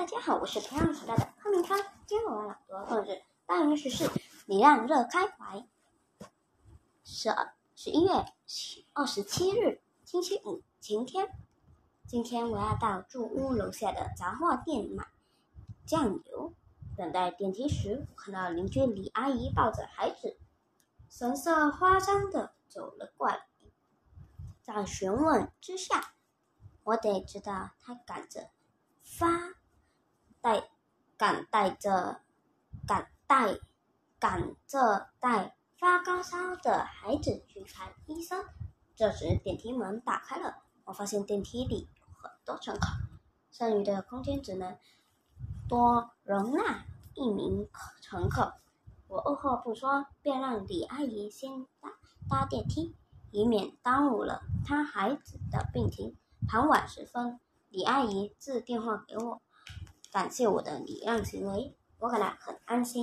大家好，我是培养时代的康明川。今天我朗读的故事单元是是你让热开怀。十二十一月二十七日，星期五，晴天。今天我要到住屋楼下的杂货店买酱油。等待电梯时，我看到邻居李阿姨抱着孩子，神色慌张的走了过来。在询问之下，我得知道她赶着发。赶带着赶带赶着带发高烧的孩子去看医生。这时电梯门打开了，我发现电梯里很多乘客，剩余的空间只能多容纳一名乘客。我二话不说，便让李阿姨先搭搭电梯，以免耽误了她孩子的病情。傍晚时分，李阿姨致电话给我。感谢我的礼让行为，我感到很安心。